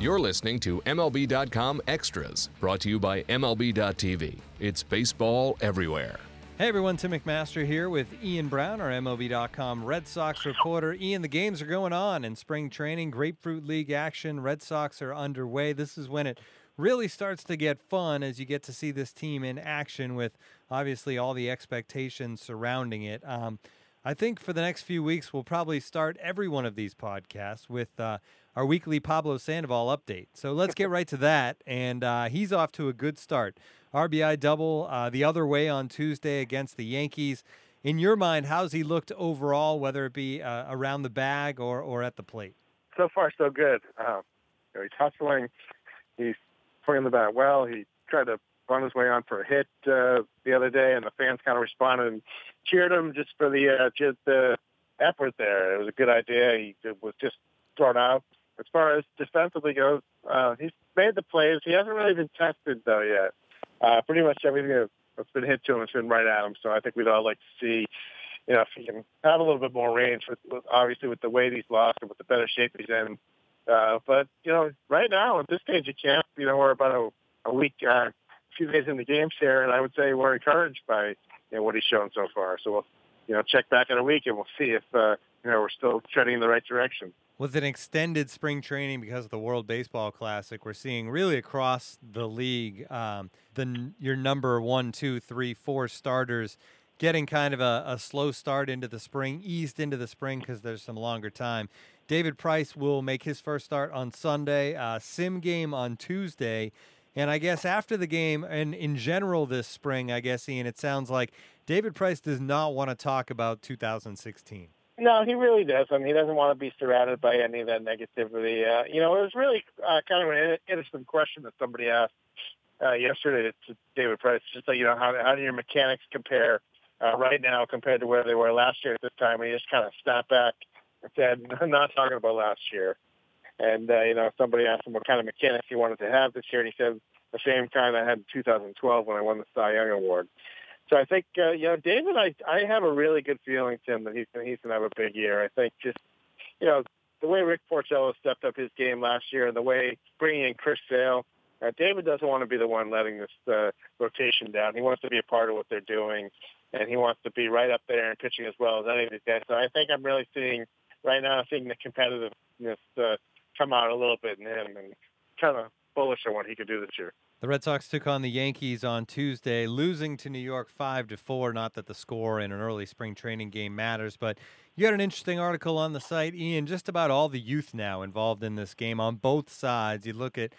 You're listening to MLB.com Extras, brought to you by MLB.tv. It's baseball everywhere. Hey everyone, Tim McMaster here with Ian Browne, our MLB.com Red Sox reporter. Ian, the games are going on in spring training, Grapefruit League action. Red Sox are underway. This is when it really starts to get fun as you get to see this team in action with obviously all the expectations surrounding it. Um, I think for the next few weeks, we'll probably start every one of these podcasts with uh, our weekly Pablo Sandoval update. So let's get right to that. And uh, he's off to a good start. RBI double uh, the other way on Tuesday against the Yankees. In your mind, how's he looked overall, whether it be uh, around the bag or, or at the plate? So far, so good. Um, you know, he's hustling. He's playing the bat well. He tried to run his way on for a hit uh, the other day, and the fans kind of responded and cheered him just for the uh, just the effort there. It was a good idea. He was just thrown out as far as defensively goes, uh, he's made the plays. He hasn't really been tested though yet. Uh, pretty much everything that's been hit to him has been right at him. So I think we'd all like to see, you know, if he can have a little bit more range. With, with obviously with the weight he's lost and with the better shape he's in. Uh, but you know, right now at this stage you can't. You know, we're about a, a week, uh, a few days in the game share, and I would say we're encouraged by you know what he's shown so far. So we'll, you know, check back in a week and we'll see if uh, you know we're still treading in the right direction with an extended spring training because of the World Baseball Classic, we're seeing really across the league um, the your number one, two, three, four starters getting kind of a, a slow start into the spring, eased into the spring because there's some longer time. David Price will make his first start on Sunday, uh, sim game on Tuesday. And I guess after the game and in general this spring, I guess, Ian, it sounds like David Price does not want to talk about 2016. No, he really doesn't. I mean, he doesn't want to be surrounded by any of that negativity. Uh, you know, it was really uh, kind of an interesting question that somebody asked uh, yesterday to David Price. Just like, you know, how, how do your mechanics compare uh, right now compared to where they were last year at this time? And he just kind of snapped back and said, I'm not talking about last year. And, uh, you know, somebody asked him what kind of mechanics he wanted to have this year, and he said the same kind I had in 2012 when I won the Cy Young Award. So I think uh, you know David. I I have a really good feeling, Tim, that he's he's going to have a big year. I think just you know the way Rick Porcello stepped up his game last year, and the way bringing in Chris Sale. Uh, David doesn't want to be the one letting this uh, rotation down. He wants to be a part of what they're doing, and he wants to be right up there and pitching as well as any of these guys. So I think I'm really seeing right now, seeing the competitiveness uh, come out a little bit in him, and kind of bullish on what he could do this year. The Red Sox took on the Yankees on Tuesday, losing to New York five to four. Not that the score in an early spring training game matters, but you had an interesting article on the site, Ian, just about all the youth now involved in this game on both sides. You look at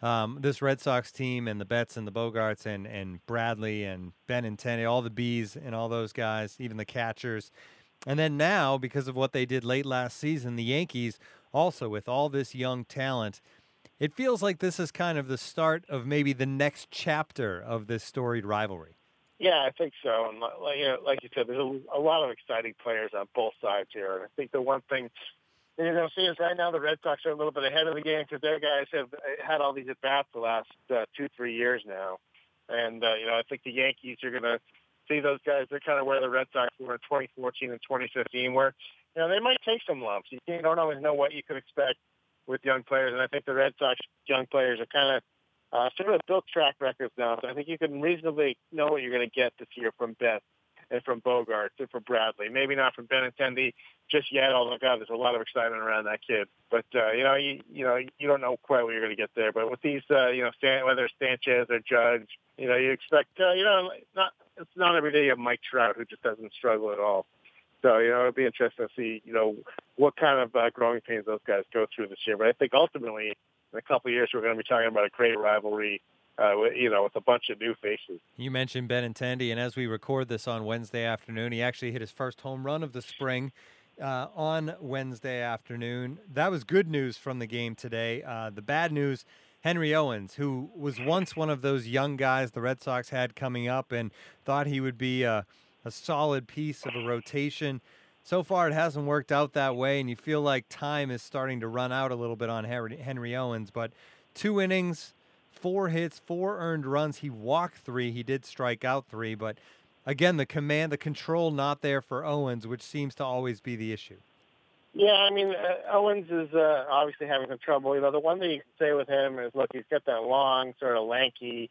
um, this Red Sox team and the Betts and the Bogaerts and and Bradley and Ben and Benintendi, all the B's and all those guys, even the catchers. And then now, because of what they did late last season, the Yankees also with all this young talent it feels like this is kind of the start of maybe the next chapter of this storied rivalry. Yeah, I think so. And like you, know, like you said, there's a, lot of exciting players on both sides here. And I think the one thing you're going to see is right now the Red Sox are a little bit ahead of the game because their guys have had all these at bats the last uh, two, three years now. And uh, you know, I think the Yankees are going to see those guys. They're kind of where the Red Sox were in 2014 and 2015, where you know they might take some lumps. You don't always know what you could expect with young players, and I think the Red Sox young players are kind of uh, sort of built track records now. So I think you can reasonably know what you're going to get this year from Betts and from Bogaerts and from Bradley. Maybe not from Benintendi just yet, although God, there's a lot of excitement around that kid. But uh, you know, you you know, you don't know quite what you're going to get there. But with these, uh, you know, Stan, whether it's Sanchez or Judge, you know, you expect, uh, you know, not it's not every day you have Mike Trout who just doesn't struggle at all. So, you know, it'll be interesting to see, you know, what kind of uh, growing pains those guys go through this year. But I think ultimately, in a couple of years, we're going to be talking about a great rivalry, uh, with, you know, with a bunch of new faces. You mentioned Benintendi, and as we record this on Wednesday afternoon, he actually hit his first home run of the spring. Uh, on Wednesday afternoon. That was good news from the game today. Uh, the bad news Henry Owens, who was once one of those young guys the Red Sox had coming up and thought he would be a, a solid piece of a rotation. So far, it hasn't worked out that way, and you feel like time is starting to run out a little bit on Henry Owens. But two innings, four hits, four earned runs. He walked three. He did strike out three, but again, the command, the control not there for Owens, which seems to always be the issue. Yeah, I mean, uh, Owens is uh, obviously having some trouble. You know, the one thing you can say with him is, look, he's got that long, sort of lanky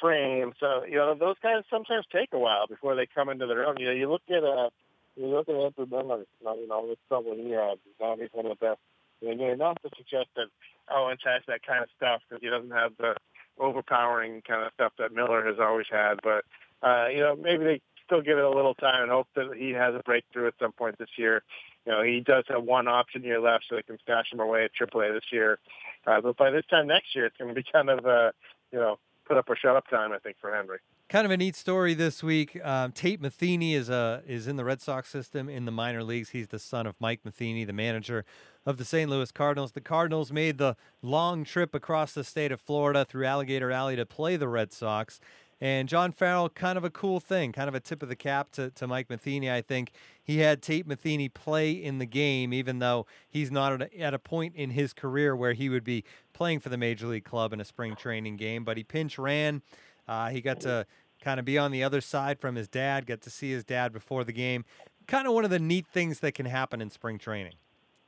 frame. So, you know, those guys sometimes take a while before they come into their own. You know, you look at uh, you look at Andrew Miller. You know, with trouble he. Now he's one of the best. You know, not to suggest that Owens has that kind of stuff because he doesn't have the overpowering kind of stuff that Miller has always had. But uh, you know, maybe they still give it a little time and hope that he has a breakthrough at some point this year. You know, he does have one option year left, so they can stash him away at AAA this year. Uh, but by this time next year, it's going to be kind of, uh, you know, put up or shut up time, I think, for Henry. Kind of a neat story this week. Um, Tate Matheny is a is in the Red Sox system in the minor leagues. He's the son of Mike Matheny, the manager of the St. Louis Cardinals. The Cardinals made the long trip across the state of Florida through Alligator Alley to play the Red Sox. And John Farrell, kind of a cool thing, kind of a tip of the cap to, to Mike Matheny. I think he had Tate Matheny play in the game, even though he's not at a, at a point in his career where he would be playing for the major league club in a spring training game. But he pinch ran. Uh, he got to kind of be on the other side from his dad, get to see his dad before the game. Kind of one of the neat things that can happen in spring training.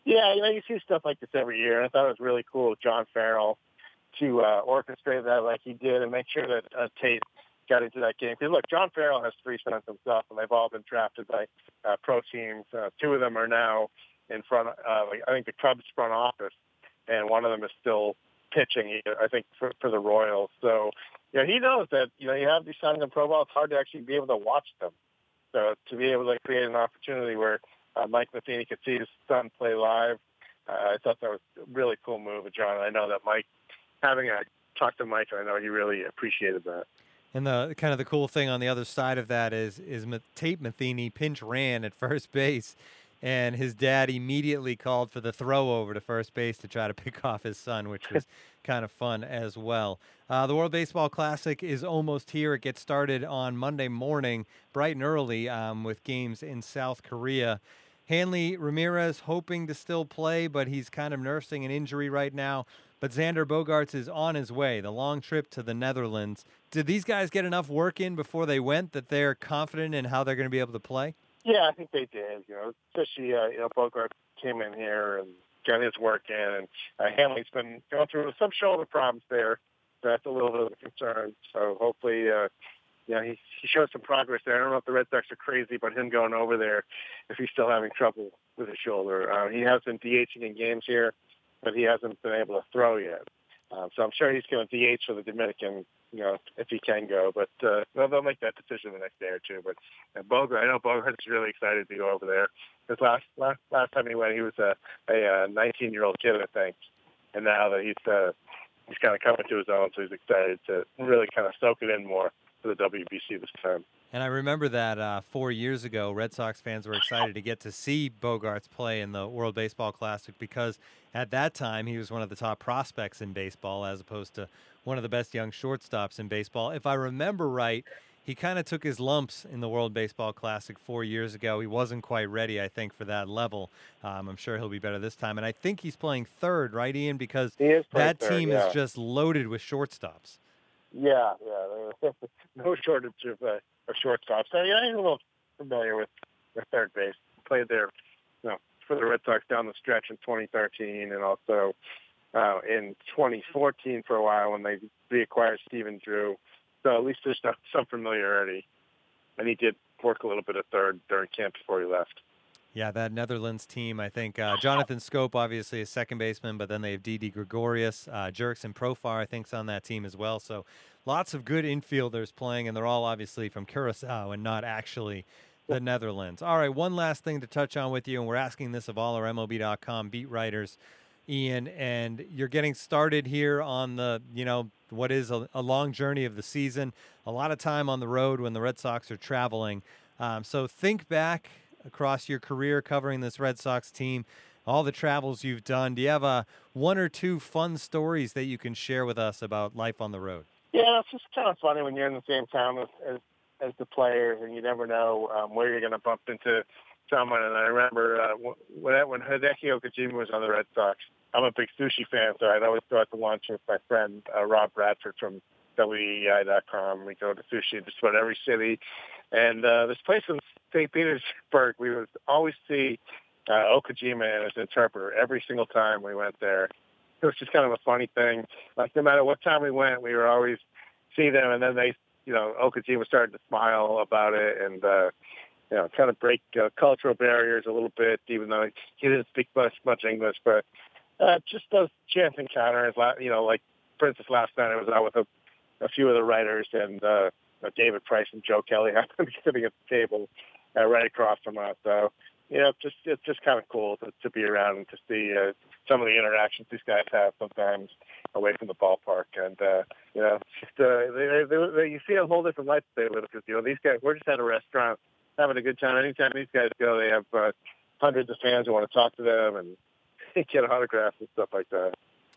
Yeah, you know, you see stuff like this every year. And I thought it was really cool, John Farrell, to uh, orchestrate that like he did and make sure that uh, Tate got into that game. Because look, John Farrell has three sons himself, and they've all been drafted by uh, pro teams. Uh, two of them are now in front. Uh, like, I think the Cubs front office, and one of them is still pitching. I think for, for the Royals. So, know, he knows that you know you have these sons in pro ball. It's hard to actually be able to watch them. So to be able to create an opportunity where uh, Mike Matheny could see his son play live, uh, I thought that was a really cool move John. I know that Mike, having a talk to Mike, I know he really appreciated that. And the kind of the cool thing on the other side of that is is Tate Matheny pinch ran at first base, and his dad immediately called for the throw over to first base to try to pick off his son, which was kind of fun as well. Uh, the World Baseball Classic is almost here. It gets started on Monday morning, bright and early, um, with games in South Korea. Hanley Ramirez hoping to still play, but he's kind of nursing an injury right now. But Xander Bogaerts is on his way, the long trip to the Netherlands. Did these guys get enough work in before they went that they're confident in how they're going to be able to play? Yeah, I think they did. You know, especially uh, you know Bogaerts came in here and got his work in, and uh, Hanley's been going through some shoulder problems there. That's a little bit of a concern. So hopefully, uh, you know, he, he showed some progress there. I don't know if the Red Sox are crazy but him going over there if he's still having trouble with his shoulder. Uh, he has been DHing in games here, but he hasn't been able to throw yet. Um, so I'm sure he's going to DH for the Dominican, you know, if he can go. But uh, they'll, they'll make that decision the next day or two. But uh, Bogaerts, I know Bogaerts really excited to go over there. Because last last last time he went, he was a a 19 year old kid, I think, and now that he's uh, he's kind of coming to his own, so he's excited to really kind of soak it in more for the WBC this time. And I remember that uh, four years ago, Red Sox fans were excited to get to see Bogaerts play in the World Baseball Classic because at that time he was one of the top prospects in baseball as opposed to one of the best young shortstops in baseball. If I remember right, he kind of took his lumps in the World Baseball Classic four years ago. He wasn't quite ready, I think, for that level. Um, I'm sure he'll be better this time. And I think he's playing third, right, Ian? Because that third, team yeah. is just loaded with shortstops. Yeah, yeah. no shortage of, uh, of shortstops. So, yeah, I'm a little familiar with, with third base. Played there, you know, for the Red Sox down the stretch in 2013 and also uh, in 2014 for a while when they reacquired Stephen Drew. So at least there's some familiarity. And he did work a little bit at third during camp before he left. Yeah, that Netherlands team, I think uh, Jonathan Schoop, obviously, is second baseman, but then they have Didi Gregorius. Uh, and Profar, I think, is on that team as well. So lots of good infielders playing, and they're all obviously from Curacao and not actually the Netherlands. All right, one last thing to touch on with you, and we're asking this of all our MLB.com beat writers, Ian, and you're getting started here on the, you know, what is a, a long journey of the season, a lot of time on the road when the Red Sox are traveling. Um, so think back across your career covering this Red Sox team, all the travels you've done. Do you have a one or two fun stories that you can share with us about life on the road? Yeah, it's just kind of funny when you're in the same town as as, as the players, and you never know um, where you're going to bump into someone. And I remember uh, when when Hideki Okajima was on the Red Sox. I'm a big sushi fan, so I'd always go out to lunch with my friend uh, Rob Bradford from WEEI.com. We go to sushi just about every city. And uh, this place in St. Petersburg, we would always see uh, Okajima as an interpreter every single time we went there. It was just kind of a funny thing. Like no matter what time we went, we were always see them, and then they, you know, Okajima started to smile about it, and uh, you know, kind of break uh, cultural barriers a little bit, even though he didn't speak much much English. But uh, just those chance encounters, you know, like for instance, last night I was out with a, a few of the writers, and uh, David Price and Joe Kelly happened to be sitting at the table uh, right across from us. So you know, just it's just kind of cool to, to be around and to see uh, some of the interactions these guys have sometimes away from the ballpark. And uh, you know, just uh, they, they, they, you see a whole different life they live because you know these guys. We're just at a restaurant having a good time. Anytime these guys go, they have uh, hundreds of fans who want to talk to them and get autographs and stuff like that.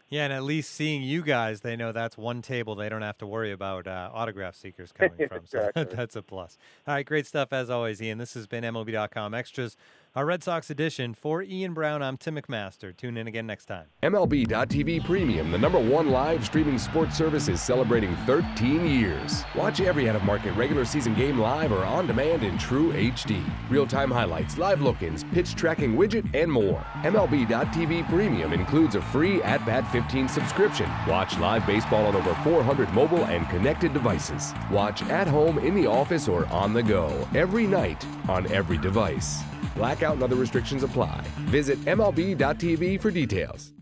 Yeah, and at least seeing you guys, they know that's one table they don't have to worry about uh, autograph seekers coming from. So that's a plus. All right, great stuff as always, Ian. This has been MLB.com Extras our Red Sox edition. For Ian Browne, I'm Tim McMaster. Tune in again next time. MLB.tv Premium, the number one live streaming sports service, is celebrating 13 years. Watch every out of market regular season game live or on demand in true HD. Real time highlights, live look ins, pitch tracking widget, and more. MLB.tv Premium includes a free At Bat 15 subscription. Watch live baseball on over 400 mobile and connected devices. Watch at home, in the office, or on the go every night on every device. Blackout and other restrictions apply. Visit MLB.tv for details.